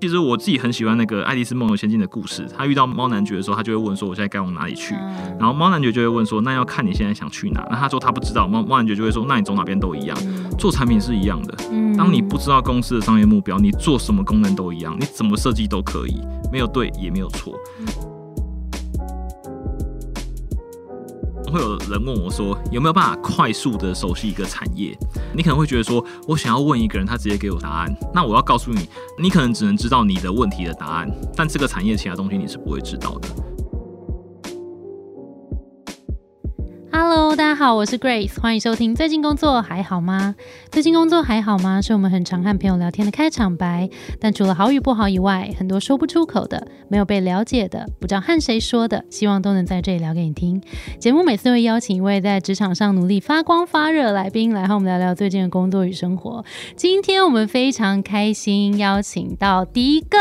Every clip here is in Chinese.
其实我自己很喜欢那个《爱丽丝梦游仙境》的故事。他遇到猫男爵的时候，他就会问说：“我现在该往哪里去？”然后猫男爵就会问说：“那要看你现在想去哪。”那他说他不知道。猫猫男爵就会说：“那你走哪边都一样。做产品是一样的。当你不知道公司的商业目标，你做什么功能都一样，你怎么设计都可以，没有对也没有错。”会有人问我说：“有没有办法快速的熟悉一个产业？”你可能会觉得说：“我想要问一个人，他直接给我答案。”那我要告诉你，你可能只能知道你的问题的答案，但这个产业其他东西你是不会知道的。好，我是 Grace，欢迎收听。最近工作还好吗？最近工作还好吗？是我们很常和朋友聊天的开场白。但除了好与不好以外，很多说不出口的、没有被了解的、不知道和谁说的，希望都能在这里聊给你听。节目每次会邀请一位在职场上努力发光发热来宾来和我们聊聊最近的工作与生活。今天我们非常开心邀请到迪哥，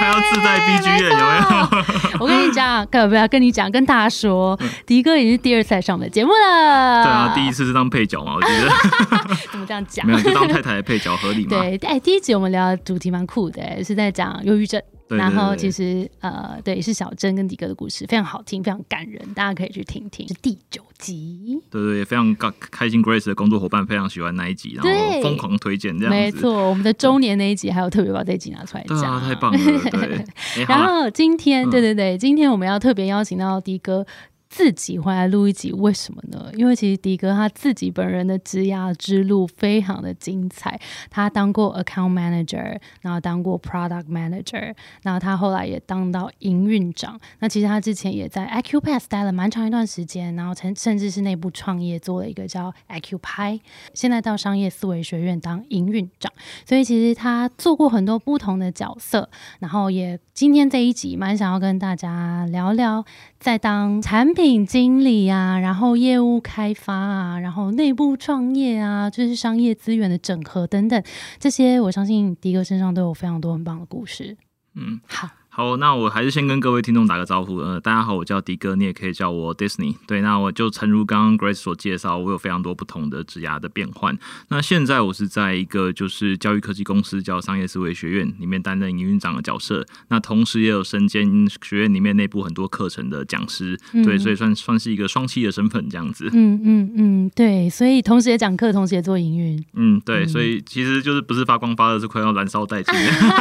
还要自带 B G M 有没有？我跟你讲，可不要跟你讲？跟大家说。说迪哥已经是第二次来上我们的节目了。对啊，第一次是当配角嘛，我觉得。怎么这样讲？没有，就当太太的配角合理吗？对，哎，第一集我们聊的主题蛮酷的，是在讲忧郁症。然后其实呃，对，是小珍跟迪哥的故事，非常好听，非常感人，大家可以去听听。是第九集，对对，也非常开开心。Grace 的工作伙伴非常喜欢那一集，然后疯狂推荐这样子。没错，我们的周年那一集还有特别把这一集拿出来讲，太棒了。对，然后今天，对对对，今天我们要特别邀请到迪哥。自己回来录一集，为什么呢？因为其实迪哥他自己本人的职涯之路非常的精彩，他当过 account manager，然后当过 product manager，然后他后来也当到营运长。那其实他之前也在 Acupass 待了蛮长一段时间，然后甚甚至是内部创业做了一个叫 Acupay，现在到商业思维学院当营运长。所以其实他做过很多不同的角色，然后也今天这一集蛮想要跟大家聊聊。在当产品经理啊，然后业务开发啊，然后内部创业啊，就是商业资源的整合等等，这些我相信迪哥身上都有非常多很棒的故事。嗯，好。好，那我还是先跟各位听众打个招呼。呃，大家好，我叫迪哥，你也可以叫我 Disney。对，那我就诚如刚刚 Grace 所介绍，我有非常多不同的职涯的变换。那现在我是在一个就是教育科技公司叫商业思维学院里面担任营运长的角色。那同时也有身兼学院里面内部很多课程的讲师。对，所以算算是一个双栖的身份这样子。嗯嗯嗯，对，所以同时也讲课，同时也做营运。嗯，对，所以其实就是不是发光发热，是快要燃烧殆尽。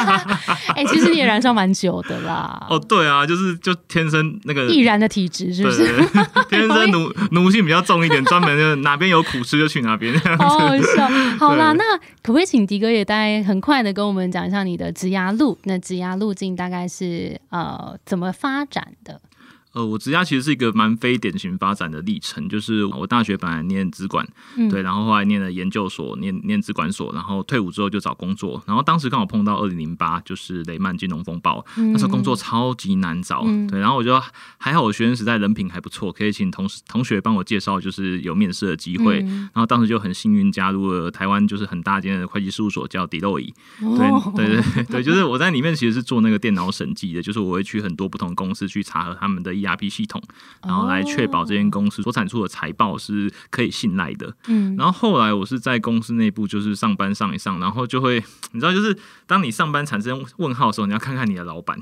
哎，其实你也燃烧蛮久。的啦，哦，对啊，就是就天生那个易燃的体质，是不是？天生 奴奴性比较重一点，专门就哪边有苦吃就去哪边。好好笑，好啦，那可不可以请迪哥也大概很快的跟我们讲一下你的职涯路？那职涯路径大概是呃怎么发展的？呃，我职涯其实是一个蛮非典型发展的历程，就是我大学本来念资管，对，然后后来念了研究所，念念资管所，然后退伍之后就找工作，然后当时刚好碰到二零零八，就是雷曼金融风暴，那时候工作超级难找，对，然后我就还好，我学生时代人品还不错，可以请同事同学帮我介绍，就是有面试的机会，然后当时就很幸运加入了台湾就是很大间的会计事务所叫迪洛伊，对对对对，就是我在里面其实是做那个电脑审计的，就是我会去很多不同公司去查核他们的。ERP 系统，然后来确保这间公司所产出的财报是可以信赖的。嗯，然后后来我是在公司内部就是上班上一上，然后就会你知道，就是当你上班产生问号的时候，你要看看你的老板。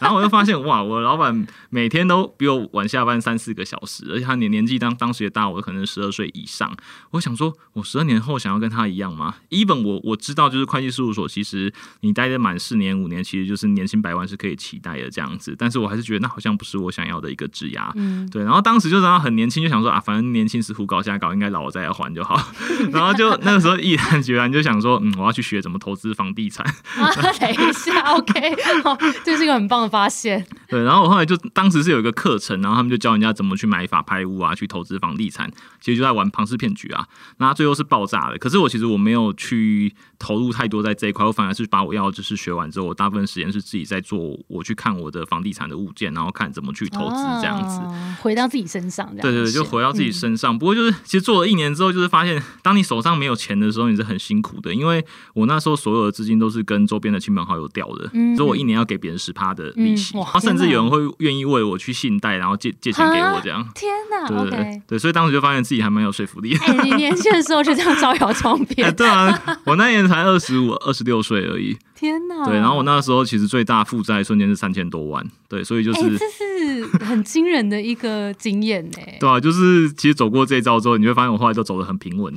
然后我就发现哇，我的老板每天都比我晚下班三四个小时，而且他年年纪当当时也大我可能十二岁以上。我想说，我十二年后想要跟他一样吗？even 我我知道，就是会计事务所，其实你待的满四年五年，其实就是年薪百万是可以期待的这样子。但是我还是觉得那好像不是我。想要的一个质押，嗯，对，然后当时就然后很年轻，就想说啊，反正年轻时胡搞瞎搞，应该老了再来还就好。然后就那个时候毅然决然就想说，嗯，我要去学怎么投资房地产。等一下，OK，好，这是一个很棒的发现。对，然后我后来就当时是有一个课程，然后他们就教人家怎么去买法拍屋啊，去投资房地产，其实就在玩庞氏骗局啊。那最后是爆炸的。可是我其实我没有去投入太多在这一块，我反而是把我要就是学完之后，我大部分时间是自己在做，我去看我的房地产的物件，然后看怎么。去投资这样子，回到自己身上。对对对，就回到自己身上。不过就是其实做了一年之后，就是发现当你手上没有钱的时候，你是很辛苦的。因为我那时候所有的资金都是跟周边的亲朋好友调的，所以我一年要给别人十趴的利息，然后甚至有人会愿意为我去信贷，然后借借钱给我这样。天哪！对对对，所以当时就发现自己还蛮有说服力。你年轻的时候就这样招摇撞骗？对啊，我那年才二十五、二十六岁而已。天哪！对，然后我那时候其实最大负债瞬间是三千多万，对，所以就是这是很惊人的一个经验呢。对啊，就是其实走过这一招之后，你会发现我后来都走得很平稳。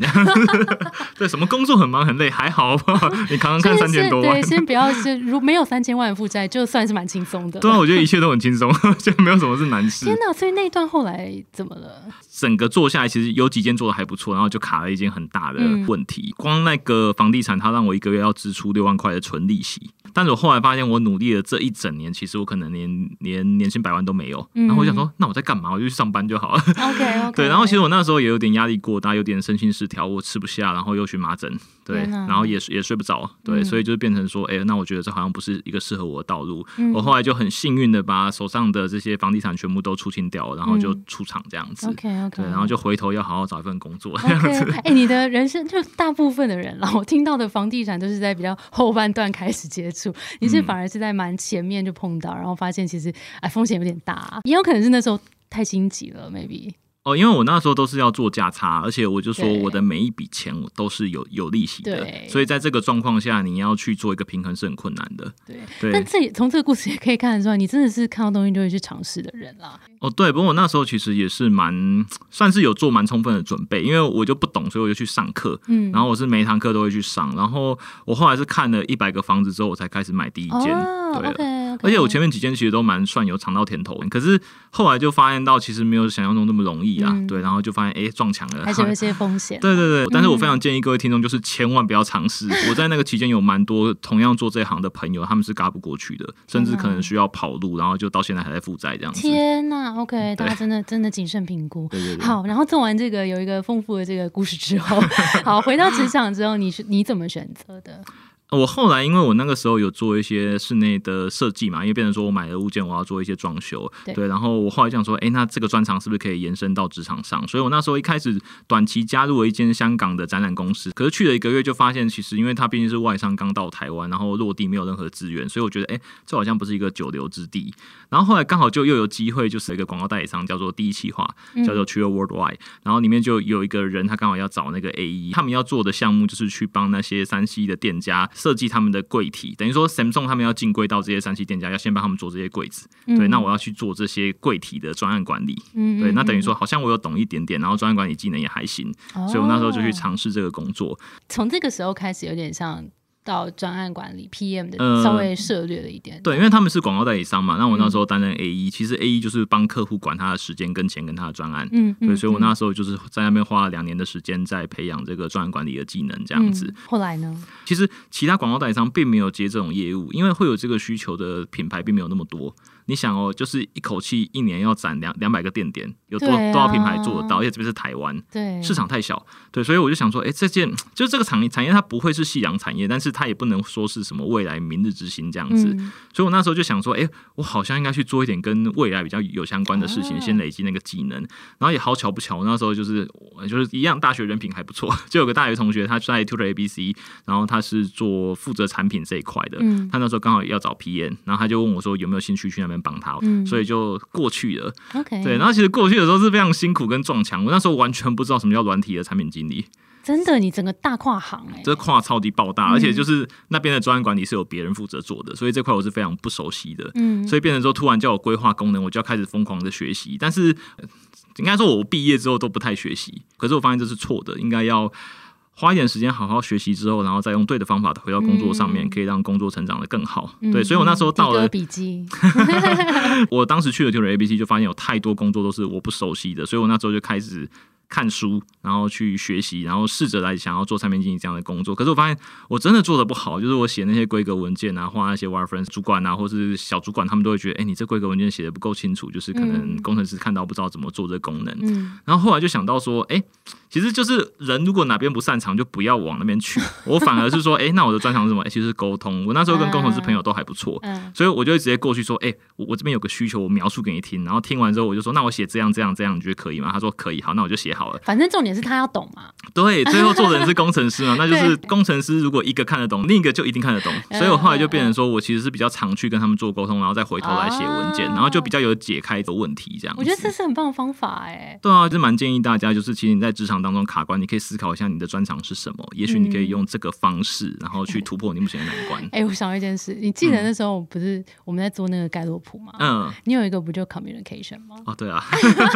对，什么工作很忙很累，还好吧？你扛扛看三千多万，对，先不要是如没有三千万负债，就算是蛮轻松的。对啊，我觉得一切都很轻松，就没有什么是难事。天哪！所以那一段后来怎么了？整个做下来，其实有几件做的还不错，然后就卡了一件很大的问题。光那个房地产，它让我一个月要支出六万块的纯利息。但是我后来发现，我努力了这一整年，其实我可能连连年薪百万都没有。然后我想说，那我在干嘛？我就去上班就好了。OK，对。然后其实我那时候也有点压力过大，有点身心失调，我吃不下，然后又去麻疹，对，然后也也睡不着，对，所以就变成说，哎，那我觉得这好像不是一个适合我的道路。我后来就很幸运的把手上的这些房地产全部都出清掉，然后就出场这样子。OK，OK。对，然后就回头要好好找一份工作这样子。哎，你的人生就大部分的人了，我听到的房地产都是在比较后半段开始接触，你是反而。是在蛮前面就碰到，然后发现其实哎风险有点大，也有可能是那时候太心急了，maybe。哦，因为我那时候都是要做价差，而且我就说我的每一笔钱我都是有有利息的，所以在这个状况下，你要去做一个平衡是很困难的。对，但这从这个故事也可以看得出来，你真的是看到东西就会去尝试的人啦。哦，对，不过我那时候其实也是蛮算是有做蛮充分的准备，因为我就不懂，所以我就去上课，嗯，然后我是每一堂课都会去上，然后我后来是看了一百个房子之后，我才开始买第一间，对。而且我前面几间其实都蛮算有尝到甜头，可是后来就发现到其实没有想象中那么容易啊。对，然后就发现哎撞墙了，还是有一些风险。对对对，但是我非常建议各位听众就是千万不要尝试。我在那个期间有蛮多同样做这行的朋友，他们是嘎不过去的，甚至可能需要跑路，然后就到现在还在负债这样子。天呐，OK，大家真的真的谨慎评估。对对对。好，然后做完这个有一个丰富的这个故事之后，好，回到职场之后，你是你怎么选择的？我后来因为我那个时候有做一些室内的设计嘛，因为变成说我买的物件我要做一些装修，对，然后我后来想说，哎，那这个专长是不是可以延伸到职场上？所以我那时候一开始短期加入了一间香港的展览公司，可是去了一个月就发现，其实因为它毕竟是外商刚到台湾，然后落地没有任何资源，所以我觉得，哎，这好像不是一个久留之地。然后后来刚好就又有机会，就是一个广告代理商叫做第一企划，叫做 Trio Worldwide，然后里面就有一个人，他刚好要找那个 A E，他们要做的项目就是去帮那些山西的店家设计他们的。柜体等于说，Samsung 他们要进柜到这些三 C 店家，要先帮他们做这些柜子。对，那我要去做这些柜体的专案管理。对，那等于说，好像我有懂一点点，然后专案管理技能也还行，所以我那时候就去尝试这个工作。从这个时候开始，有点像。到专案管理 PM 的稍微涉略了一点，对，因为他们是广告代理商嘛，那我那时候担任 A E，其实 A E 就是帮客户管他的时间跟钱跟他的专案，嗯，对，所以我那时候就是在那边花了两年的时间在培养这个专案管理的技能，这样子。后来呢？其实其他广告代理商并没有接这种业务，因为会有这个需求的品牌并没有那么多。你想哦，就是一口气一年要攒两两百个店点，有多多少品牌做得到？而且这边是台湾，对市场太小，对，所以我就想说，哎，这件就是这个产业产业它不会是夕阳产业，但是它也不能说是什么未来明日之星这样子。所以我那时候就想说，哎，我好像应该去做一点跟未来比较有相关的事情，先累积那个技能。然后也好巧不巧，我那时候就是就是一样，大学人品还不错，就有个大学同学他在 Tutor ABC，然后他是做负责产品这一块的，他那时候刚好要找 PM，然后他就问我说有没有兴趣去那边帮他，所以。所以就过去了。OK，对，然后其实过去的时候是非常辛苦跟撞墙。我那时候完全不知道什么叫软体的产品经理。真的，你整个大跨行哎，这跨超级爆大，而且就是那边的专案管理是由别人负责做的，所以这块我是非常不熟悉的。嗯，所以变成说突然叫我规划功能，我就要开始疯狂的学习。但是应该说，我毕业之后都不太学习。可是我发现这是错的，应该要。花一点时间好好学习之后，然后再用对的方法回到工作上面，可以让工作成长的更好。对，所以我那时候到了笔记，我当时去了 Tutor ABC，就发现有太多工作都是我不熟悉的，所以我那时候就开始看书，然后去学习，然后试着来想要做产品经理这样的工作。可是我发现我真的做的不好，就是我写那些规格文件啊，画那些 wireframe，主管啊，或是小主管，他们都会觉得，哎，你这规格文件写的不够清楚，就是可能工程师看到不知道怎么做这功能。嗯，然后后来就想到说，哎。其实就是人如果哪边不擅长，就不要往那边去。我反而是说，哎，那我的专长是什么？其实是沟通。我那时候跟工程师朋友都还不错，所以我就直接过去说，哎，我这边有个需求，我描述给你听。然后听完之后，我就说，那我写这样这样这样，你觉得可以吗？他说可以，好，那我就写好了。反正重点是他要懂嘛。对，最后做的人是工程师嘛，那就是工程师如果一个看得懂，另一个就一定看得懂。所以我后来就变成说我其实是比较常去跟他们做沟通，然后再回头来写文件，然后就比较有解开的问题这样。我觉得这是很棒的方法哎。对啊，就蛮建议大家，就是其实你在职场当中卡关，你可以思考一下你的专长是什么，也许你可以用这个方式，然后去 突破你目前的难关。哎，我想到一件事，你记得那时候不是我们在做那个盖洛普吗？嗯，你有一个不就 communication 吗？哦，对啊。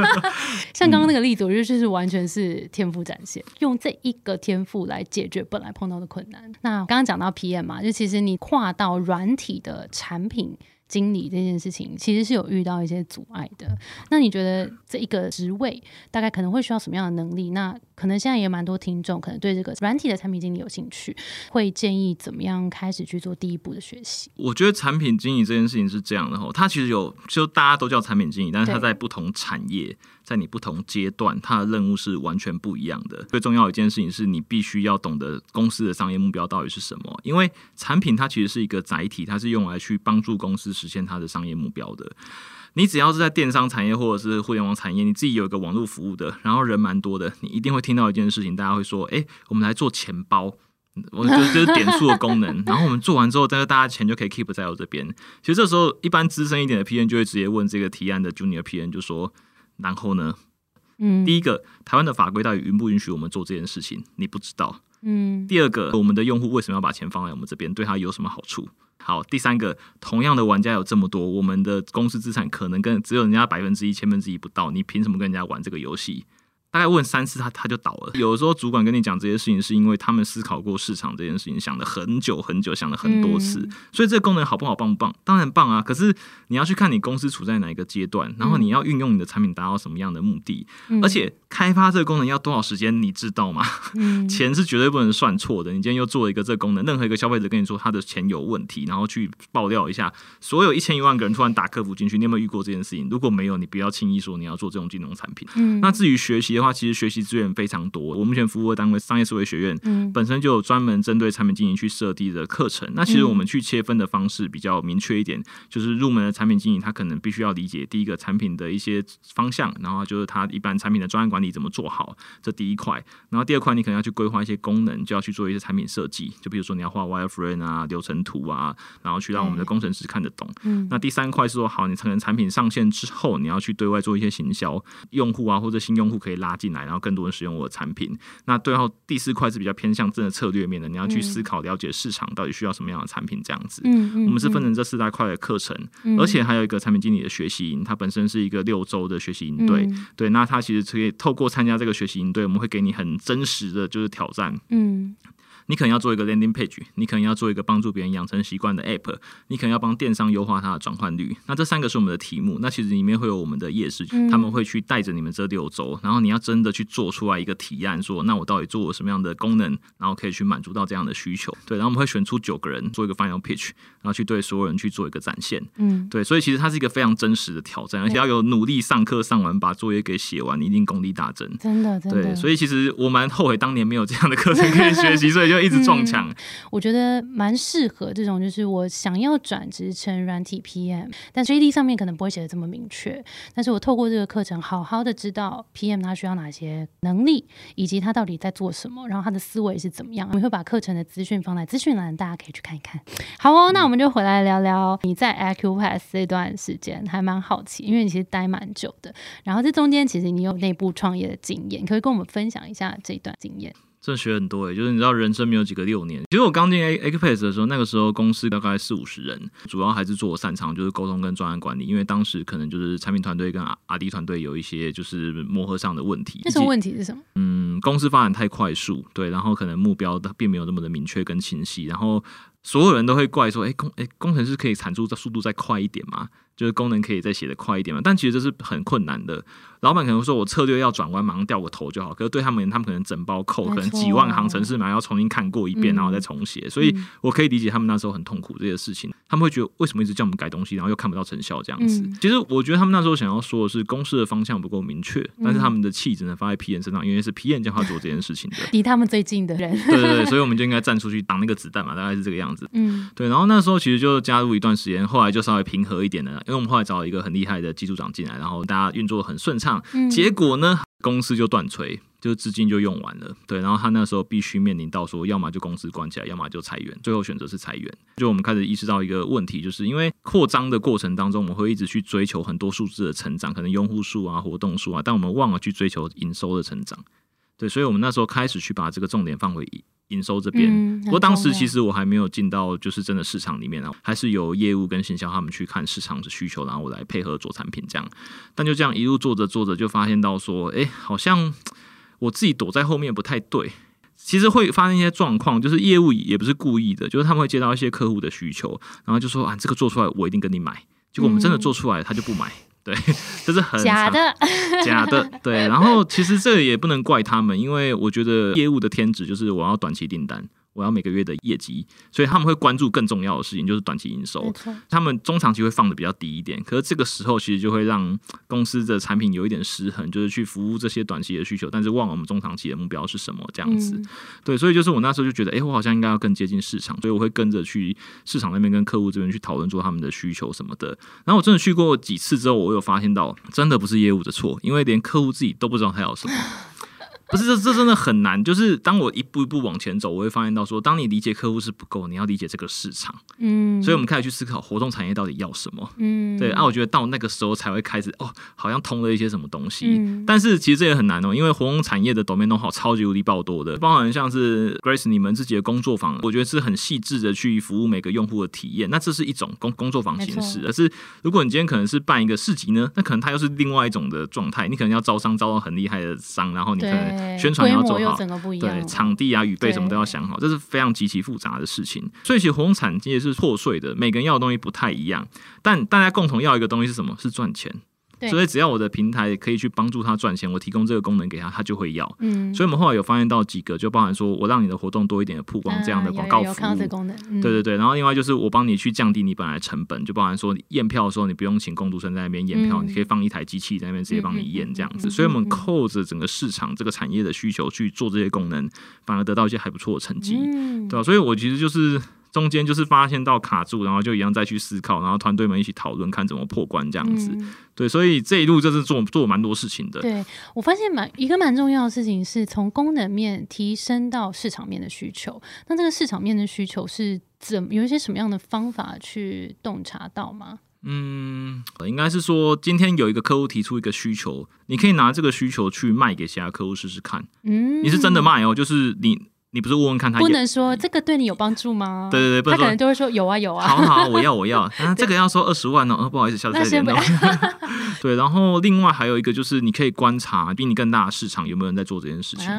像刚刚那个例子，我觉得就是完全是天赋展现，用这一个天赋来解决本来碰到的困难。那刚刚讲到 PM 嘛，就其实你跨到软体的产品。经理这件事情其实是有遇到一些阻碍的。那你觉得这一个职位大概可能会需要什么样的能力？那可能现在也蛮多听众可能对这个软体的产品经理有兴趣，会建议怎么样开始去做第一步的学习？我觉得产品经理这件事情是这样的哈，它其实有就大家都叫产品经理，但是它在不同产业。在你不同阶段，它的任务是完全不一样的。最重要一件事情是你必须要懂得公司的商业目标到底是什么。因为产品它其实是一个载体，它是用来去帮助公司实现它的商业目标的。你只要是在电商产业或者是互联网产业，你自己有一个网络服务的，然后人蛮多的，你一定会听到一件事情，大家会说：“哎，我们来做钱包，我就就是点数的功能。”然后我们做完之后，但是大家钱就可以 keep 在我这边。其实这时候，一般资深一点的 P N 就会直接问这个提案的 Junior P N，就说。然后呢？嗯，第一个，台湾的法规到底允不允许我们做这件事情？你不知道。嗯。第二个，我们的用户为什么要把钱放在我们这边？对他有什么好处？好，第三个，同样的玩家有这么多，我们的公司资产可能跟只有人家百分之一、千分之一不到，你凭什么跟人家玩这个游戏？大概问三次，他他就倒了。有的时候主管跟你讲这些事情，是因为他们思考过市场这件事情，想了很久很久，想了很多次。所以这个功能好不好，棒不棒？当然棒啊！可是你要去看你公司处在哪一个阶段，然后你要运用你的产品达到什么样的目的，而且开发这个功能要多少时间，你知道吗？钱是绝对不能算错的。你今天又做了一个这个功能，任何一个消费者跟你说他的钱有问题，然后去爆料一下，所有一千一万个人突然打客服进去，你有没有遇过这件事情？如果没有，你不要轻易说你要做这种金融产品。那至于学习。的话，其实学习资源非常多。我目前服务的单位商业思维学院，嗯，本身就有专门针对产品经营去设计的课程。那其实我们去切分的方式比较明确一点，就是入门的产品经营，他可能必须要理解第一个产品的一些方向，然后就是他一般产品的专案管理怎么做好，这第一块。然后第二块，你可能要去规划一些功能，就要去做一些产品设计。就比如说你要画 wireframe 啊、流程图啊，然后去让我们的工程师看得懂。嗯，那第三块是说，好，你可能产品上线之后，你要去对外做一些行销，用户啊或者新用户可以拉。拉进来，然后更多人使用我的产品。那最后第四块是比较偏向真的策略面的，你要去思考了解市场到底需要什么样的产品，这样子。嗯我们是分成这四大块的课程，而且还有一个产品经理的学习营，它本身是一个六周的学习营队。对，那它其实可以透过参加这个学习营队，我们会给你很真实的就是挑战。嗯。你可能要做一个 landing page，你可能要做一个帮助别人养成习惯的 app，你可能要帮电商优化它的转换率。那这三个是我们的题目。那其实里面会有我们的夜市，他们会去带着你们这六周，然后你要真的去做出来一个提案，说那我到底做了什么样的功能，然后可以去满足到这样的需求。对，然后我们会选出九个人做一个 final pitch，然后去对所有人去做一个展现。嗯，对，所以其实它是一个非常真实的挑战，而且要有努力上课上完，把作业给写完，一定功力大增。真的，真的。对，所以其实我蛮后悔当年没有这样的课程可以学习，所以就。一直撞墙，我觉得蛮适合这种，就是我想要转职成软体 PM，但 JD 上面可能不会写的这么明确。但是我透过这个课程，好好的知道 PM 他需要哪些能力，以及他到底在做什么，然后他的思维是怎么样。我们会把课程的资讯放在资讯栏，大家可以去看一看。好哦，那我们就回来聊聊你在 Acupass 这段时间，还蛮好奇，因为你其实待蛮久的。然后这中间其实你有内部创业的经验，可以跟我们分享一下这一段经验。真的学很多诶，就是你知道人生没有几个六年。其实我刚进 A A Pace 的时候，那个时候公司大概四五十人，主要还是做擅长就是沟通跟专案管理。因为当时可能就是产品团队跟阿阿迪团队有一些就是磨合上的问题。那时候问题是什么？嗯，公司发展太快速，对，然后可能目标并没有那么的明确跟清晰，然后所有人都会怪说，哎工哎工程师可以产出的速度再快一点吗？就是功能可以再写的快一点嘛？但其实这是很困难的。老板可能说我策略要转弯，马上掉个头就好。可是对他们，他们可能整包扣，可能几万行程式码要重新看过一遍，然后再重写。所以我可以理解他们那时候很痛苦这些事情。他们会觉得为什么一直叫我们改东西，然后又看不到成效这样子。其实我觉得他们那时候想要说的是公司的方向不够明确，但是他们的气只能发在 P N 身上，因为是 P N 叫他做这件事情的，离他们最近的人。对对对，所以我们就应该站出去挡那个子弹嘛，大概是这个样子。嗯，对。然后那时候其实就加入一段时间，后来就稍微平和一点的，因为我们后来找了一个很厉害的技术长进来，然后大家运作很顺畅。结果呢，公司就断炊，就资金就用完了。对，然后他那时候必须面临到说，要么就公司关起来，要么就裁员。最后选择是裁员。就我们开始意识到一个问题，就是因为扩张的过程当中，我们会一直去追求很多数字的成长，可能用户数啊、活动数啊，但我们忘了去追求营收的成长。对，所以我们那时候开始去把这个重点放回营收这边。不过当时其实我还没有进到就是真的市场里面啊，还是有业务跟行销他们去看市场的需求，然后我来配合做产品这样。但就这样一路做着做着，就发现到说，哎，好像我自己躲在后面不太对。其实会发生一些状况，就是业务也不是故意的，就是他们会接到一些客户的需求，然后就说啊，这个做出来我一定跟你买。结果我们真的做出来，他就不买。对，这是很假的，假的。对，然后其实这也不能怪他们，因为我觉得业务的天职就是我要短期订单。我要每个月的业绩，所以他们会关注更重要的事情，就是短期营收。他们中长期会放的比较低一点，可是这个时候其实就会让公司的产品有一点失衡，就是去服务这些短期的需求，但是忘了我们中长期的目标是什么这样子。对，所以就是我那时候就觉得，哎，我好像应该要更接近市场，所以我会跟着去市场那边跟客户这边去讨论做他们的需求什么的。然后我真的去过几次之后，我有发现到，真的不是业务的错，因为连客户自己都不知道他要什么。不是这这真的很难，就是当我一步一步往前走，我会发现到说，当你理解客户是不够，你要理解这个市场。嗯，所以我们开始去思考活动产业到底要什么。嗯，对，啊，我觉得到那个时候才会开始哦，好像通了一些什么东西。嗯，但是其实这也很难哦，因为活动产业的 domain 弄好超级无敌爆多的，包含像是 Grace 你们自己的工作坊，我觉得是很细致的去服务每个用户的体验。那这是一种工工作坊形式，而是如果你今天可能是办一个市集呢，那可能它又是另外一种的状态，你可能要招商招到很厉害的商，然后你可能。宣传要做好，对场地啊、预备什么都要想好，这是非常极其复杂的事情。所以其实活动产业是破碎的，每个人要的东西不太一样，但大家共同要一个东西是什么？是赚钱。所以只要我的平台可以去帮助他赚钱，我提供这个功能给他，他就会要。嗯，所以我们后来有发现到几个，就包含说我让你的活动多一点的曝光这样的广告服务功能。对对对，然后另外就是我帮你去降低你本来成本，就包含说验票的时候你不用请工读生在那边验票，你可以放一台机器在那边直接帮你验这样子。所以我们扣着整个市场这个产业的需求去做这些功能，反而得到一些还不错的成绩，对吧？所以我其实就是。中间就是发现到卡住，然后就一样再去思考，然后团队们一起讨论看怎么破关这样子。对，所以这一路就是做做蛮多事情的。对我发现蛮一个蛮重要的事情是从功能面提升到市场面的需求。那这个市场面的需求是怎有一些什么样的方法去洞察到吗？嗯，应该是说今天有一个客户提出一个需求，你可以拿这个需求去卖给其他客户试试看。嗯，你是真的卖哦，就是你。你不是问问看他？不能说这个对你有帮助吗？对对对，他可能就会说有啊有啊。好好，我要我要，这个要收二十万哦。不好意思，下次再联络。对，然后另外还有一个就是，你可以观察比你更大的市场有没有人在做这件事情，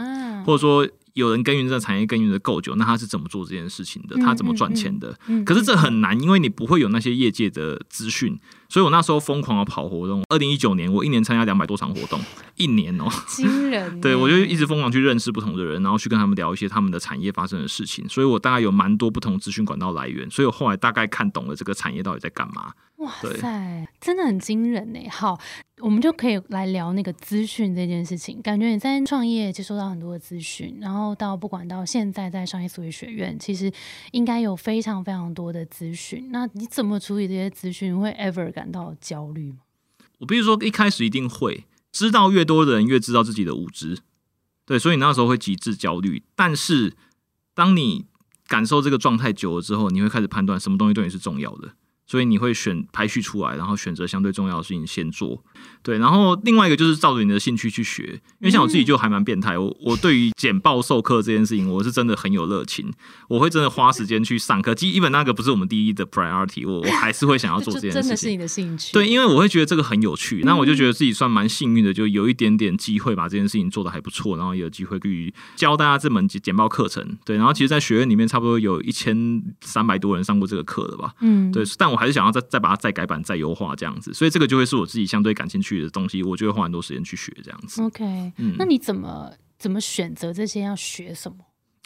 或者说。有人耕耘这个产业耕耘的够久，那他是怎么做这件事情的？他怎么赚钱的？可是这很难，因为你不会有那些业界的资讯。所以我那时候疯狂的跑活动。二零一九年，我一年参加两百多场活动，一年哦，惊人。对我就一直疯狂去认识不同的人，然后去跟他们聊一些他们的产业发生的事情。所以我大概有蛮多不同资讯管道来源。所以我后来大概看懂了这个产业到底在干嘛。哇塞，真的很惊人呢！好，我们就可以来聊那个资讯这件事情。感觉你在创业接收到很多的资讯，然后到不管到现在在商业思维学院，其实应该有非常非常多的资讯。那你怎么处理这些资讯？会 ever 感感到焦虑吗？我比如说一开始一定会知道越多的人越知道自己的无知，对，所以你那时候会极致焦虑。但是当你感受这个状态久了之后，你会开始判断什么东西对你是重要的。所以你会选排序出来，然后选择相对重要的事情先做。对，然后另外一个就是照着你的兴趣去学，因为像我自己就还蛮变态。我我对于简报授课这件事情，我是真的很有热情，我会真的花时间去上课。基本那个不是我们第一的 priority，我我还是会想要做 这件事情。真的是你的兴趣。对，因为我会觉得这个很有趣，那我就觉得自己算蛮幸运的，就有一点点机会把这件事情做的还不错，然后也有机会去教大家这门简报课程。对，然后其实，在学院里面差不多有一千三百多人上过这个课了吧？嗯，对，但我还是想要再再把它再改版、再优化这样子，所以这个就会是我自己相对感兴趣的东西，我就会花很多时间去学这样子。OK，嗯那你怎么怎么选择这些要学什么？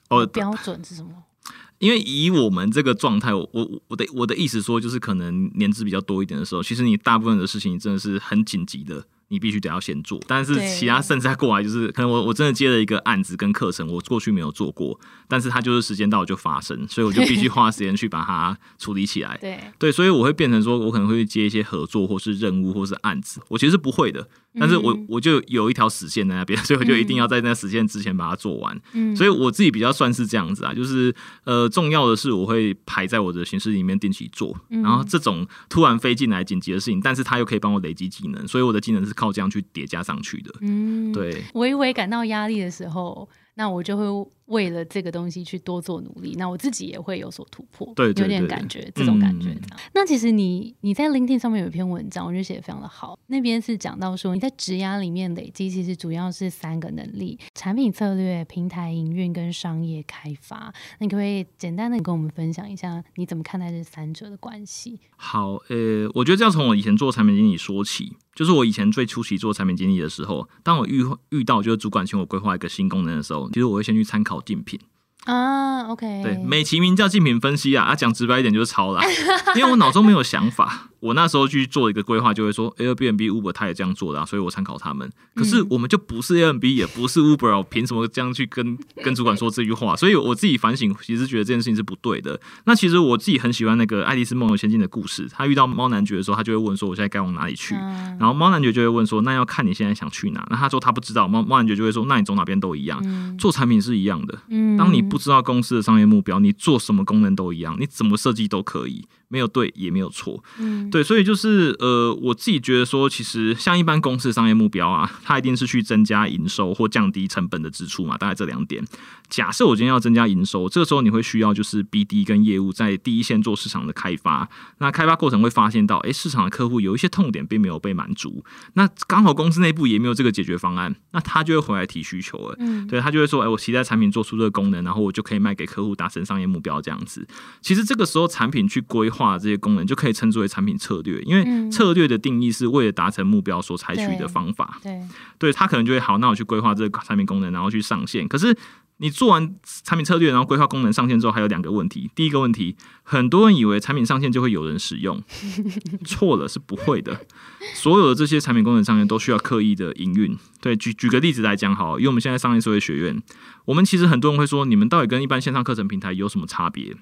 哦，标准是什么？因为以我们这个状态，我我我的我的意思说，就是可能年资比较多一点的时候，其实你大部分的事情真的是很紧急的。你必须得要先做，但是其他剩下过来，就是可能我我真的接了一个案子跟课程，我过去没有做过，但是它就是时间到就发生，所以我就必须 花时间去把它处理起来。对，对，所以我会变成说，我可能会接一些合作或是任务或是案子，我其实是不会的，但是我嗯我就有一条死线在那边，所以我就一定要在那死线之前把它做完。嗯，所以我自己比较算是这样子啊，就是呃，重要的是我会排在我的行事里面定期做，嗯然后这种突然飞进来紧急的事情，但是它又可以帮我累积技能，所以我的技能是靠这样去叠加上去的。嗯，对，微微感到压力的时候，那我就会为了这个东西去多做努力，那我自己也会有所突破，对对有点感觉，这种感觉嗯这样。那其实你你在 LinkedIn 上面有一篇文章，我觉得写的非常的好，那边是讲到说你在职涯里面累积，其实主要是三个能力：产品策略、平台营运跟商业开发。那你可不可以简单的跟我们分享一下，你怎么看待这三者的关系？好，呃，我觉得这要从我以前做产品经理说起。就是我以前最初期做产品经理的时候，当我遇遇到就是主管请我规划一个新功能的时候，其实我会先去参考保健品。啊，OK，对，美其名叫竞品分析啊，啊讲直白一点就是抄啦，因为我脑中没有想法。我那时候去做一个规划，就会说 Airbnb、Uber 他也这样做的、啊，所以我参考他们。可是我们就不是 Airbnb，也不是 Uber，我凭什么这样去跟跟主管说这句话？所以我自己反省，其实觉得这件事情是不对的。那其实我自己很喜欢那个《爱丽丝梦游仙境》的故事。他遇到猫男爵的时候，他就会问说：“我现在该往哪里去？”嗯然后猫男爵就会问说：“那要看你现在想去哪？”那他说他不知道，猫猫男爵就会说：“那你走哪边都一样。嗯做产品是一样的。嗯当你不知道公司的商业目标，你做什么功能都一样，你怎么设计都可以，没有对也没有错。嗯对，所以就是呃，我自己觉得说，其实像一般公司的商业目标啊，它一定是去增加营收或降低成本的支出嘛，大概这两点。假设我今天要增加营收，这个时候你会需要就是 BD 跟业务在第一线做市场的开发。那开发过程会发现到，诶，市场的客户有一些痛点并没有被满足，那刚好公司内部也没有这个解决方案，那他就会回来提需求了。嗯对他就会说，哎、我期待产品做出这个功能，然后我就可以卖给客户，达成商业目标这样子。其实这个时候产品去规划这些功能，就可以称之为产品策略，因为嗯策略的定义是为了达成目标所采取的方法。对，对他可能就会好，那我去规划这个产品功能，然后去上线。可是你做完产品策略，然后规划功能上线之后，还有两个问题。第一个问题，很多人以为产品上线就会有人使用，错了，是不会的。所有的这些产品功能上线都需要刻意的营运。对，举举个例子来讲，好，因为我们现在商业社会学院，我们其实很多人会说，你们到底跟一般线上课程平台有什么差别？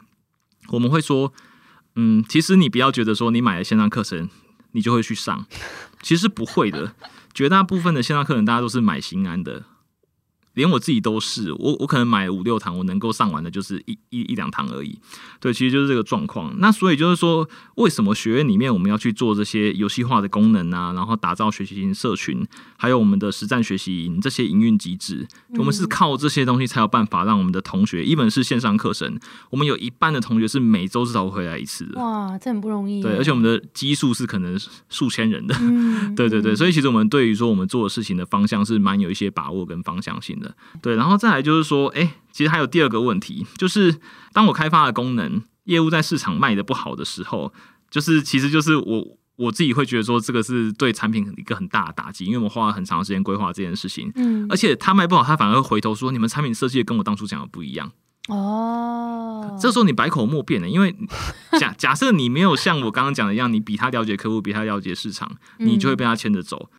我们会说，嗯，其实你不要觉得说你买了线上课程，你就会去上，其实不会的。绝大部分的线上课程，大家都是买心安的，连我自己都是。我我可能买五六堂，我能够上完的就是一一一两堂而已。对，其实就是这个状况。那所以就是说，为什么学院里面我们要去做这些游戏化的功能啊，然后打造学习型社群，还有我们的实战学习营这些营运机制，我们是靠这些东西才有办法让我们的同学，一本是线上课程，我们有一半的同学是每周至少会回来一次的。哇，这很不容易。对，而且我们的基数是可能数千人的。嗯，对对对，嗯所以其实我们对于说我们做的事情的方向是蛮有一些把握跟方向性的。对，然后再来就是说，哎、其实还有第二个问题，就是当我开发的功能业务在市场卖的不好的时候，就是其实就是我。我自己会觉得说，这个是对产品一个很大的打击，因为我们花了很长时间规划这件事情，嗯而且他卖不好，他反而会回头说你们产品设计的跟我当初讲的不一样。哦，这时候你百口莫辩的，因为假假设你没有像我刚刚讲的一样，你比他了解客户，比他了解市场，你就会被他牵着走。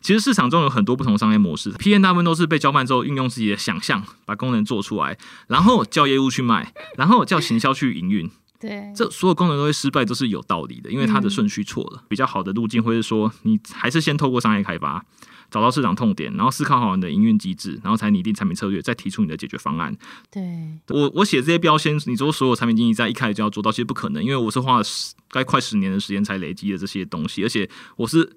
其实市场中有很多不同商业模式，P N 大部分都是被交办之后，运用自己的想象把功能做出来，然后叫业务去卖，然后叫行销去营运。对，这所有功能都会失败，都是有道理的，因为它的顺序错了。比较好的路径会是说，你还是先透过商业开发。找到市场痛点，然后思考好你的营运机制，然后才拟定产品策略，再提出你的解决方案。对，我我写这些标签，你说所有产品经理在一开始就要做到，其实不可能，因为我是花了十该快十年的时间才累积的这些东西，而且我是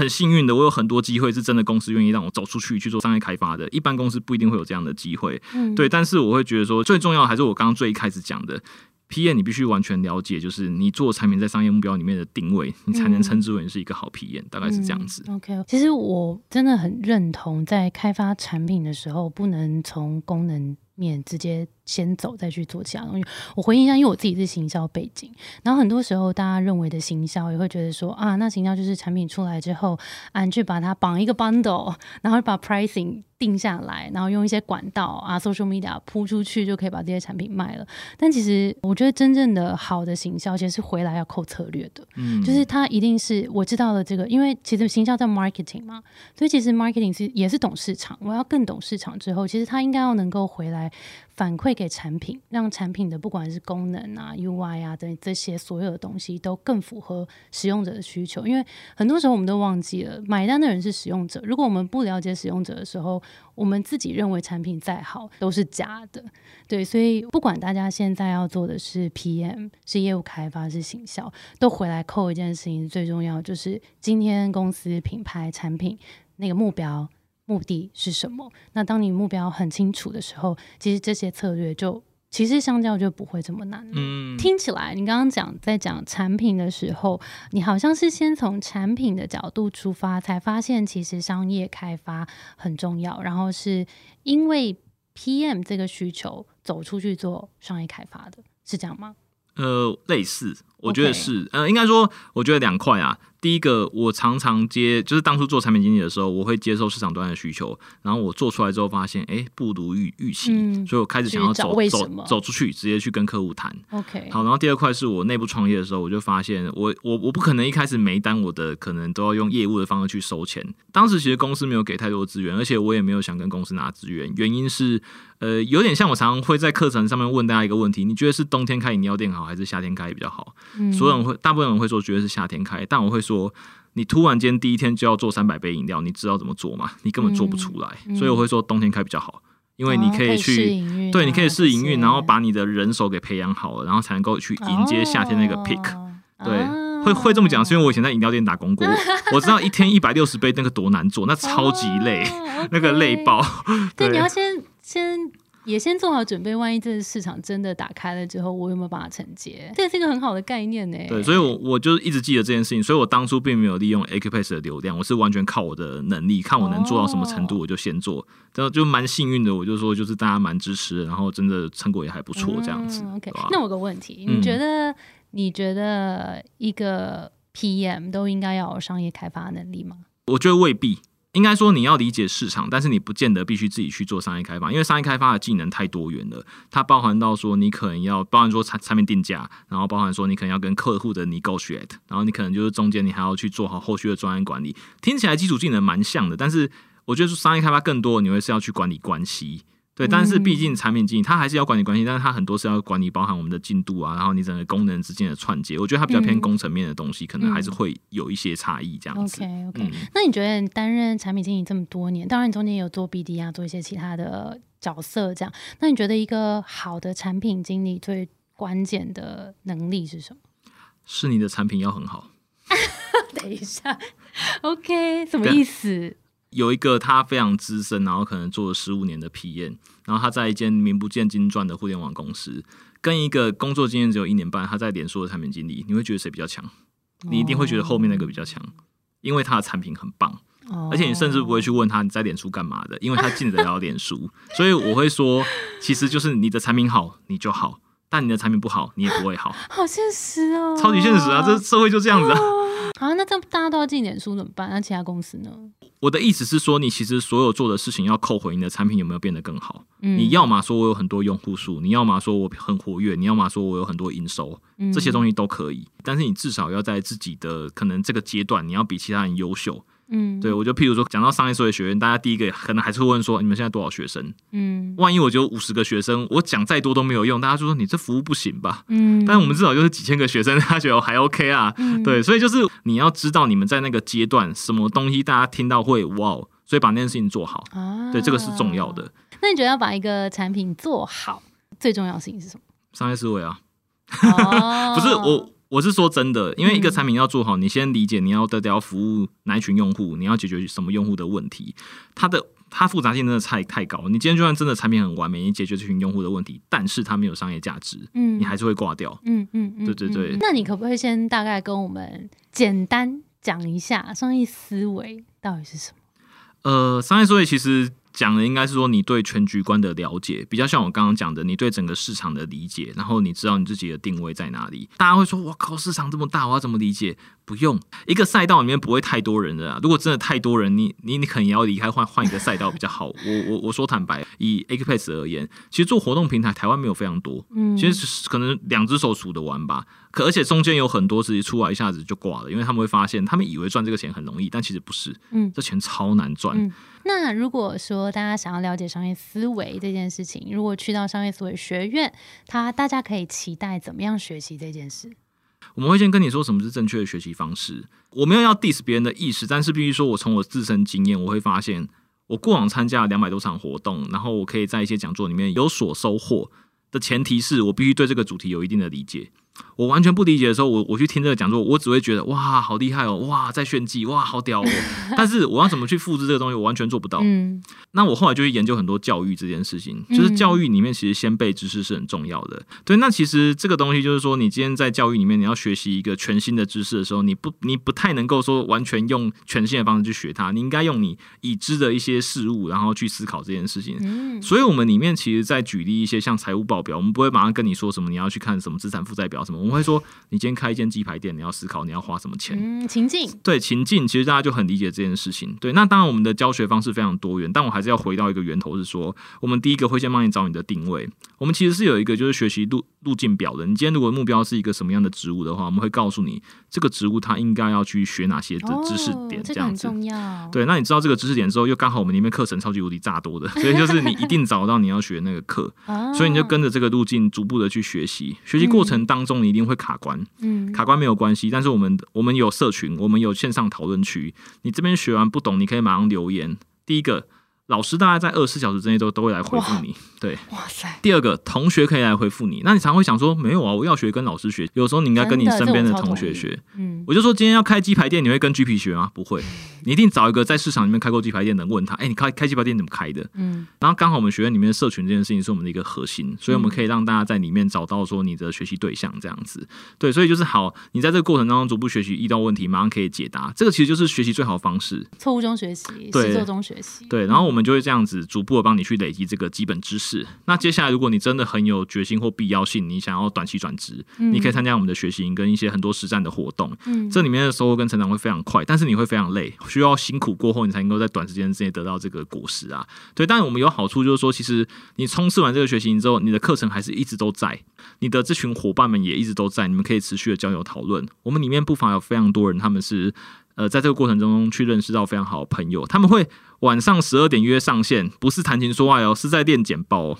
很幸运的，我有很多机会是真的公司愿意让我走出去去做商业开发的，一般公司不一定会有这样的机会。嗯，对，但是我会觉得说，最重要的还是我刚刚最一开始讲的。P N 你必须完全了解，就是你做产品在商业目标里面的定位，你才能称之为你是一个好 P N，、大概是这样子。嗯 OK，其实我真的很认同，在开发产品的时候，不能从功能面直接先走，再去做其他东西。我回应一下，因为我自己是行销背景，然后很多时候大家认为的行销，也会觉得说啊，那行销就是产品出来之后，啊，你去把它绑一个 bundle，然后把 pricing。定下来，然后用一些管道啊，social media 铺出去，就可以把这些产品卖了。但其实我觉得真正的好的行销，其实是回来要扣策略的。嗯，就是它一定是我知道了这个，因为其实行销在 marketing 嘛，所以其实 marketing 是也是懂市场。我要更懂市场之后，其实它应该要能够回来。反馈给产品，让产品的不管是功能啊、UI 啊等这些所有的东西都更符合使用者的需求。因为很多时候我们都忘记了，买单的人是使用者。如果我们不了解使用者的时候，我们自己认为产品再好都是假的。对，所以不管大家现在要做的是 PM、是业务开发、是行销，都回来扣一件事情，最重要就是今天公司品牌产品那个目标。目的是什么？那当你目标很清楚的时候，其实这些策略就其实相较就不会这么难。嗯，听起来你刚刚讲在讲产品的时候，你好像是先从产品的角度出发，才发现其实商业开发很重要，然后是因为 PM 这个需求走出去做商业开发的，是这样吗？呃，类似，我觉得是，呃，应该说，我觉得两块啊。第一个，我常常接，就是当初做产品经理的时候，我会接受市场端的需求，然后我做出来之后发现，哎，不如预预期，所以我开始想要走走走出去，直接去跟客户谈。OK，好，然后第二块是我内部创业的时候，我就发现，我我我不可能一开始每一单我的可能都要用业务的方式去收钱。当时其实公司没有给太多资源，而且我也没有想跟公司拿资源，原因是，呃，有点像我常常会在课程上面问大家一个问题：你觉得是冬天开饮料店好，还是夏天开比较好？所有人会，大部分人会说觉得是夏天开，但我会说。你突然间第一天就要做三百杯饮料，你知道怎么做吗？你根本做不出来。所以我会说冬天开比较好，因为你可以去对，你可以试营运，然后把你的人手给培养好了，然后才能够去迎接夏天那个 pick。对，会会这么讲，是因为我以前在饮料店打工过，我知道一天一百六十杯那个多难做，那超级累，那个累爆。对，你要先先。也先做好准备，万一这个市场真的打开了之后，我有没有办法承接？这也是一个很好的概念呢。对，所以，我我就一直记得这件事情。所以我当初并没有利用 Acupace 的流量，我是完全靠我的能力，看我能做到什么程度，我就先做。然后就蛮幸运的，我就说，就是大家蛮支持，然后真的成果也还不错，这样子。OK，那我有个问题，你觉得你觉得一个 PM 都应该要有商业开发能力吗？我觉得未必。应该说你要理解市场，但是你不见得必须自己去做商业开发，因为商业开发的技能太多元了。它包含到说你可能要包含说产产品定价，然后包含说你可能要跟客户的 negotiate，然后你可能就是中间你还要去做好后续的专业管理。听起来基础技能蛮像的，但是我觉得商业开发更多，你会是要去管理关系。对，但是毕竟产品经理他还是要管理关系，但是他很多是要管理包含我们的进度啊，然后你整个功能之间的串接，我觉得它比较偏工程面的东西，可能还是会有一些差异这样子。OK OK，那你觉得担任产品经理这么多年，当然你中间有做 BD 啊，做一些其他的角色这样，那你觉得一个好的产品经理最关键的能力是什么？是你的产品要很好。等一下，OK，什么意思？有一个他非常资深，然后可能做了十五年的 PM，然后他在一间名不见经传的互联网公司，跟一个工作经验只有一年半，他在脸书的产品经理，你会觉得谁比较强？你一定会觉得后面那个比较强，因为他的产品很棒，而且你甚至不会去问他你在脸书干嘛的，因为他进得了脸书，所以我会说，其实就是你的产品好，你就好；但你的产品不好，你也不会好。好现实哦，超级现实啊！这社会就这样子啊。啊，那这大家都要进脸书怎么办？那其他公司呢？我的意思是说，你其实所有做的事情要扣回你的产品有没有变得更好。你要么说我有很多用户数，你要么说我很活跃，你要么说我有很多营收，这些东西都可以。但是你至少要在自己的可能这个阶段，你要比其他人优秀。嗯，对，我就譬如说讲到商业社会学院，大家第一个可能还是会问说，你们现在多少学生？嗯，万一我就五十个学生，我讲再多都没有用，大家就说你这服务不行吧？嗯，但是我们至少就是几千个学生，他觉得还 OK 啊。对，所以就是你要知道你们在那个阶段，什么东西大家听到会哇，所以把那件事情做好。啊，对，这个是重要的。那你觉得要把一个产品做好，最重要的事情是什么？商业思维啊。不是我。我是说真的，因为一个产品要做好，你先理解你要的要服务哪一群用户，你要解决什么用户的问题，它的它复杂性真的太太高。你今天就算真的产品很完美，你解决这群用户的问题，但是它没有商业价值，嗯，你还是会挂掉。嗯嗯嗯，对对对。那你可不可以先大概跟我们简单讲一下商业思维到底是什么？呃，商业思维其实讲的应该是说你对全局观的了解，比较像我刚刚讲的，你对整个市场的理解，然后你知道你自己的定位在哪里。大家会说，我靠，市场这么大，我要怎么理解？不用，一个赛道里面不会太多人的啊。如果真的太多人，你你你可能也要离开，换换一个赛道比较好。我我我说坦白，以 A K P S 而言，其实做活动平台台湾没有非常多，嗯，其实可能两只手数得完吧。可而且中间有很多直接出来一下子就挂了，因为他们会发现，他们以为赚这个钱很容易，但其实不是，嗯，这钱超难赚。那如果说大家想要了解商业思维这件事情，如果去到商业思维学院，他大家可以期待怎么样学习这件事？我们会先跟你说什么是正确的学习方式。我没有要 diss 别人的意识，但是必须说我从我自身经验，我会发现，我过往参加了两百多场活动，然后我可以在一些讲座里面有所收获的前提是我必须对这个主题有一定的理解。我完全不理解的时候，我我去听这个讲座，我只会觉得哇，好厉害哦，哇，在炫技，哇，好屌哦。但是我要怎么去复制这个东西，我完全做不到。嗯，那我后来就去研究很多教育这件事情，就是教育里面其实先背知识是很重要的。对，那其实这个东西就是说，你今天在教育里面你要学习一个全新的知识的时候，你不你不太能够说完全用全新的方式去学它，你应该用你已知的一些事物，然后去思考这件事情。嗯，所以我们里面其实在举例一些像财务报表，我们不会马上跟你说什么你要去看什么资产负债表。我们会说，你今天开一间鸡排店，你要思考你要花什么钱。嗯，情境对情境，其实大家就很理解这件事情。对，那当然我们的教学方式非常多元，但我还是要回到一个源头，是说，我们第一个会先帮你找你的定位。我们其实是有一个就是学习路路径表的。你今天如果目标是一个什么样的职务的话，我们会告诉你这个植物它应该要去学哪些的知识点，这样子。重要。对，那你知道这个知识点之后，又刚好我们里面课程超级无敌炸多的，所以就是你一定找到你要学那个课，所以你就跟着这个路径逐步的去学习。学习过程当中，你一定会卡关。嗯，卡关没有关系，但是我们我们有社群，我们有线上讨论区。你这边学完不懂，你可以马上留言。第一个。老师大概在二十四小时之内都都会来回复你，对。哇塞！第二个同学可以来回复你，那你常会想说，没有啊，我要学跟老师学。有时候你应该跟你身边的同学学。嗯，我就说今天要开鸡排店，你会跟 G P 学吗？不会，你一定找一个在市场里面开过鸡排店的，问他，哎，你开开鸡排店怎么开的？嗯。然后刚好我们学院里面的社群这件事情是我们的一个核心，所以我们可以让大家在里面找到说你的学习对象这样子。对，所以就是好，你在这个过程当中逐步学习，遇到问题马上可以解答，这个其实就是学习最好的方式。错误中学习，对，错中学习。对，然后我们。就会这样子逐步的帮你去累积这个基本知识。那接下来，如果你真的很有决心或必要性，你想要短期转职，你可以参加我们的学习营跟一些很多实战的活动。嗯，这里面的收获跟成长会非常快，但是你会非常累，需要辛苦过后，你才能够在短时间之内得到这个果实啊。对，但是我们有好处就是说，其实你冲刺完这个学习营之后，你的课程还是一直都在，你的这群伙伴们也一直都在，你们可以持续的交流讨论。我们里面不乏有非常多人，他们是。呃，在这个过程中去认识到非常好的朋友，他们会晚上十二点约上线，不是谈情说爱哦，是在练简报，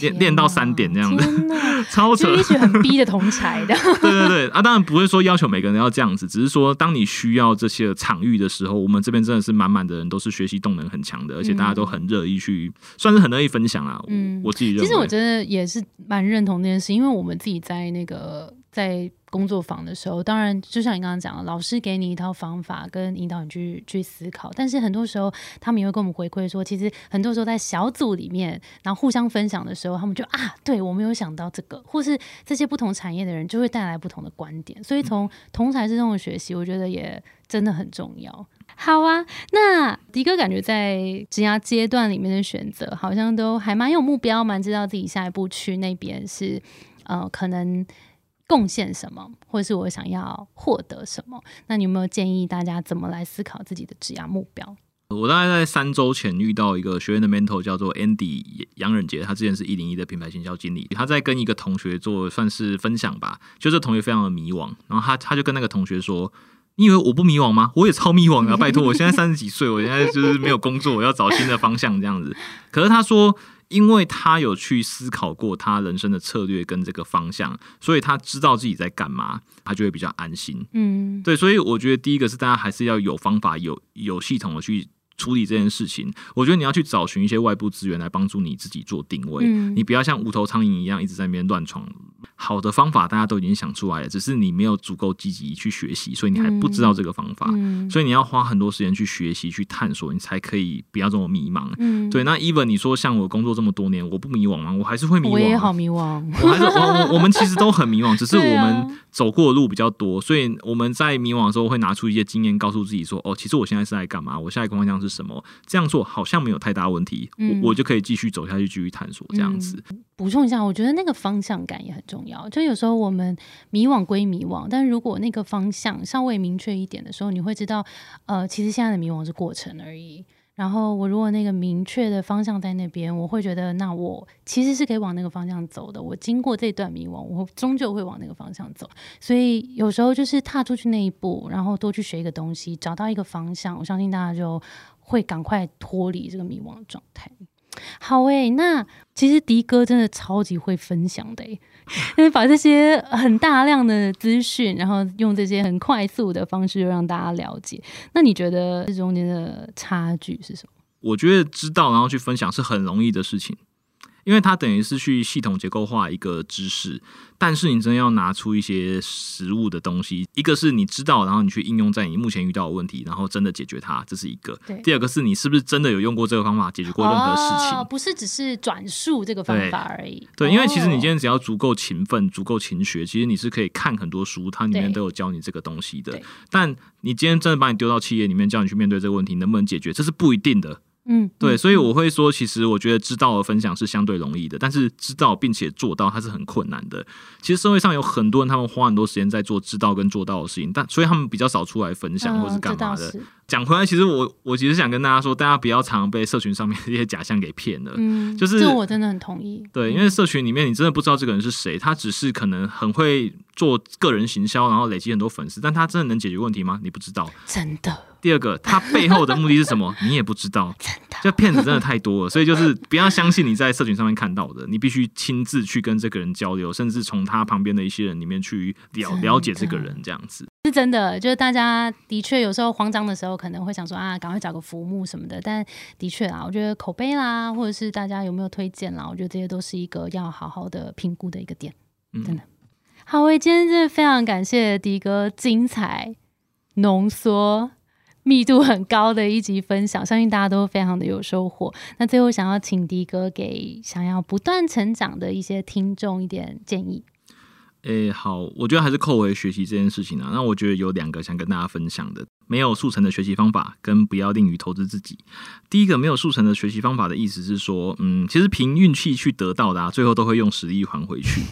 练练到三点这样子，超扯，一群很 逼的同才的。对对对，啊，当然不会说要求每个人要这样子，只是说当你需要这些场域的时候，我们这边真的是满满的人都是学习动能很强的，而且大家都很乐意去，算是很乐意分享啊。嗯，我自己认为，其实我真的也是蛮认同这件事，因为我们自己在那个在。工作坊的时候，当然就像你刚刚讲的，老师给你一套方法跟引导你去去思考。但是很多时候，他们也会跟我们回馈说，其实很多时候在小组里面，然后互相分享的时候，他们就啊，对我没有想到这个，或是这些不同产业的人就会带来不同的观点。所以从同才之中的学习，我觉得也真的很重要。好啊，那迪哥感觉在职涯阶段里面的选择，好像都还蛮有目标，蛮知道自己下一步去那边是呃可能。贡献什么，或者是我想要获得什么？那你有没有建议大家怎么来思考自己的职业目标？我大概在三周前遇到一个学院的 mentor，叫做 Andy 杨仁杰，他之前是一零一的品牌行销经理，他在跟一个同学做算是分享吧，就这同学非常的迷惘，然后他他就跟那个同学说：“你以为我不迷惘吗？我也超迷惘啊！拜托，我现在三十几岁，我现在就是没有工作，我要找新的方向这样子。”可是他说。因为他有去思考过他人生的策略跟这个方向，所以他知道自己在干嘛，他就会比较安心。嗯，对，所以我觉得第一个是大家还是要有方法、有有系统的去处理这件事情。我觉得你要去找寻一些外部资源来帮助你自己做定位，你不要像无头苍蝇一样一直在那边乱闯。好的方法大家都已经想出来了，只是你没有足够积极去学习，所以你还不知道这个方法。所以你要花很多时间去学习、去探索，你才可以不要这么迷茫。对，那 even 你说像我工作这么多年，我不迷惘吗？我还是会迷惘。我也好迷惘。我还是我我我们其实都很迷惘，只是我们走过的路比较多，所以我们在迷惘的时候会拿出一些经验，告诉自己说：哦，其实我现在是在干嘛？我下一个方向是什么？这样做好像没有太大问题，我我就可以继续走下去，继续探索这样子。补充一下，我觉得那个方向感也很重要。就有时候我们迷惘归迷惘，但如果那个方向稍微明确一点的时候，你会知道，呃，其实现在的迷惘是过程而已。然后我如果那个明确的方向在那边，我会觉得那我其实是可以往那个方向走的。我经过这段迷惘，我终究会往那个方向走。所以有时候就是踏出去那一步，然后多去学一个东西，找到一个方向，我相信大家就会赶快脱离这个迷惘状态。好诶，那其实迪哥真的超级会分享的诶。因为把这些很大量的资讯，然后用这些很快速的方式，让大家了解。那你觉得这中间的差距是什么？我觉得知道，然后去分享是很容易的事情。因为它等于是去系统结构化一个知识，但是你真的要拿出一些实物的东西。一个是你知道，然后你去应用在你目前遇到的问题，然后真的解决它，这是一个。第二个是你是不是真的有用过这个方法解决过任何事情？不是只是转述这个方法而已。对，因为其实你今天只要足够勤奋、足够勤学，其实你是可以看很多书，它里面都有教你这个东西的。但你今天真的把你丢到企业里面，叫你去面对这个问题，能不能解决？这是不一定的。嗯，对，所以我会说，其实我觉得知道和分享是相对容易的，但是知道并且做到它是很困难的。其实社会上有很多人，他们花很多时间在做知道跟做到的事情，但所以他们比较少出来分享或是干嘛的。讲回来，其实我我其实想跟大家说，大家不要常被社群上面 这些假象给骗了。嗯，就是这我真的很同意。对，因为社群里面你真的不知道这个人是谁，他只是可能很会做个人行销，然后累积很多粉丝，但他真的能解决问题吗？你不知道。真的。第二个，他背后的目的是什么？你也不知道。真的，就骗子真的太多了，所以就是不要相信你在社群上面看到的，你必须亲自去跟这个人交流，甚至从他旁边的一些人里面去了了解这个人，这样子是真的。就是大家的确有时候慌张的时候，可能会想说啊，赶快找个服务什么的。但的确啊，我觉得口碑啦，或者是大家有没有推荐啦，我觉得这些都是一个要好好的评估的一个点。真的，好，我今天真的非常感谢迪哥精彩浓缩。密度很高的一集分享，相信大家都非常的有收获。那最后想要请迪哥给想要不断成长的一些听众一点建议。诶，好，我觉得还是扣回学习这件事情啊。那我觉得有两个想跟大家分享的，没有速成的学习方法，跟不要吝于投资自己。第一个没有速成的学习方法的意思是说，嗯，其实凭运气去得到的，最后都会用实力还回去。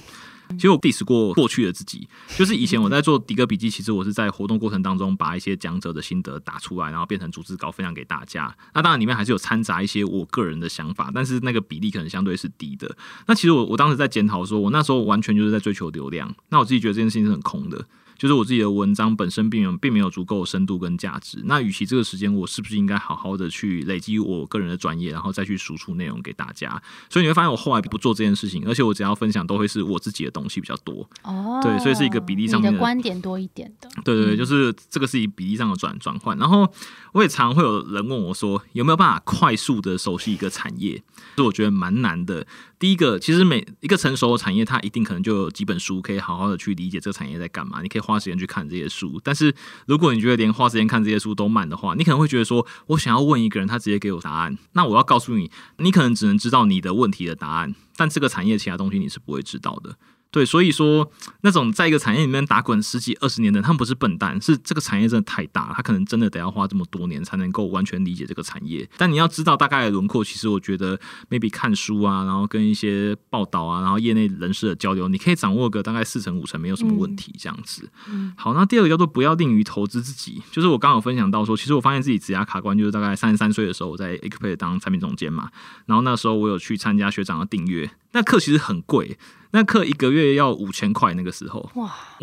其实我 diss 过过去的自己，就是以前我在做迪哥笔记，其实我是在活动过程当中把一些讲者的心得打出来，然后变成组织稿分享给大家。那当然里面还是有掺杂一些我个人的想法，但是那个比例可能相对是低的。那其实我我当时在检讨说，我那时候完全就是在追求流量，那我自己觉得这件事情是很空的。就是我自己的文章本身并没有并没有足够深度跟价值。那与其这个时间，我是不是应该好好的去累积我个人的专业，然后再去输出内容给大家？所以你会发现，我后来不做这件事情，而且我只要分享都会是我自己的东西比较多。哦，对，所以是一个比例上面的观点多一点的。对对对，就是这个是以比例上的转转换。然后我也常会有人问我说，有没有办法快速的熟悉一个产业？是我觉得蛮难的。第一个，其实每一个成熟的产业，它一定可能就有几本书可以好好的去理解这个产业在干嘛。你可以花时间去看这些书。但是如果你觉得连花时间看这些书都慢的话，你可能会觉得说，我想要问一个人，他直接给我答案。那我要告诉你，你可能只能知道你的问题的答案，但这个产业其他东西你是不会知道的。对，所以说那种在一个产业里面打滚十几二十年的，他们不是笨蛋，是这个产业真的太大，他可能真的得要花这么多年才能够完全理解这个产业。但你要知道大概的轮廓，其实我觉得 maybe 看书啊，然后跟一些报道啊，然后业内人士的交流，你可以掌握个大概四成五成，没有什么问题这样子。好，那第二个叫做不要吝于投资自己，就是我刚刚有分享到说，其实我发现自己职涯卡关，就是大概三十三岁的时候，我在 e p 当产品总监嘛，然后那时候我有去参加学长的订阅，那课其实很贵。那课一个月要五千块，那个时候！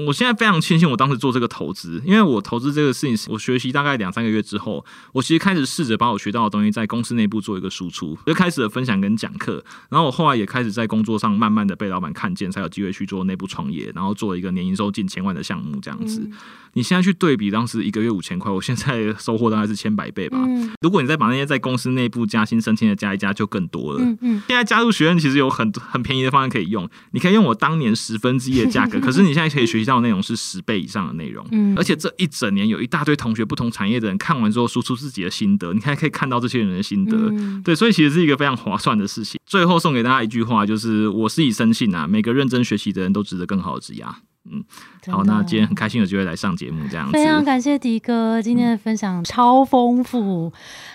我现在非常庆幸我当时做这个投资，因为我投资这个事情，我学习大概两三个月之后，我其实开始试着把我学到的东西在公司内部做一个输出，就开始了分享跟讲课。然后我后来也开始在工作上慢慢的被老板看见，才有机会去做内部创业，然后做一个年营收近千万的项目这样子。你现在去对比当时一个月五千块，我现在收获大概是千百倍吧。嗯如果你再把那些在公司内部加薪升迁的加一加，就更多了。嗯嗯。现在加入学院其实有很很便宜的方案可以用，你可以用我当年十分之一的价格，可是你现在可以学习到的内容是十倍以上的内容。嗯。而且这一整年有一大堆同学不同产业的人看完之后输出自己的心得，你还可以看到这些人的心得。对，所以其实是一个非常划算的事情。最后送给大家一句话，就是我是以深信啊，每个认真学习的人都值得更好的职涯。嗯，好，那今天很开心有机会来上节目，这样子。非常感谢迪哥今天的分享超丰富。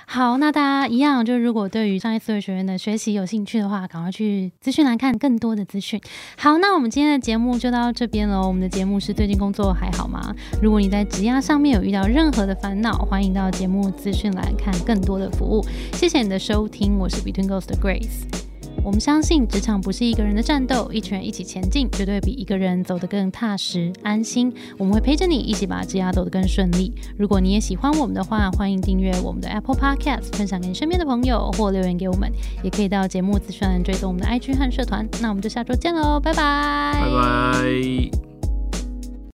好，那大家一样，就如果对于商业思维学院的学习有兴趣的话，赶快去资讯栏看更多的资讯。好，那我们今天的节目就到这边喽。我们的节目是最近工作还好吗？如果你在职压上面有遇到任何的烦恼，欢迎到节目资讯栏看更多的服务。谢谢你的收听，我是 Between Ghost 的 Grace。我们相信职场不是一个人的战斗，一群人一起前进，绝对比一个人走得更踏实安心。我们会陪着你一起把职涯走得更顺利。如果你也喜欢我们的话，欢迎订阅我们的 Apple Podcast，分享给你身边的朋友，或留言给我们，也可以到节目资讯栏追踪我们的 IG 和社团。那我们就下周见喽，拜拜，拜拜。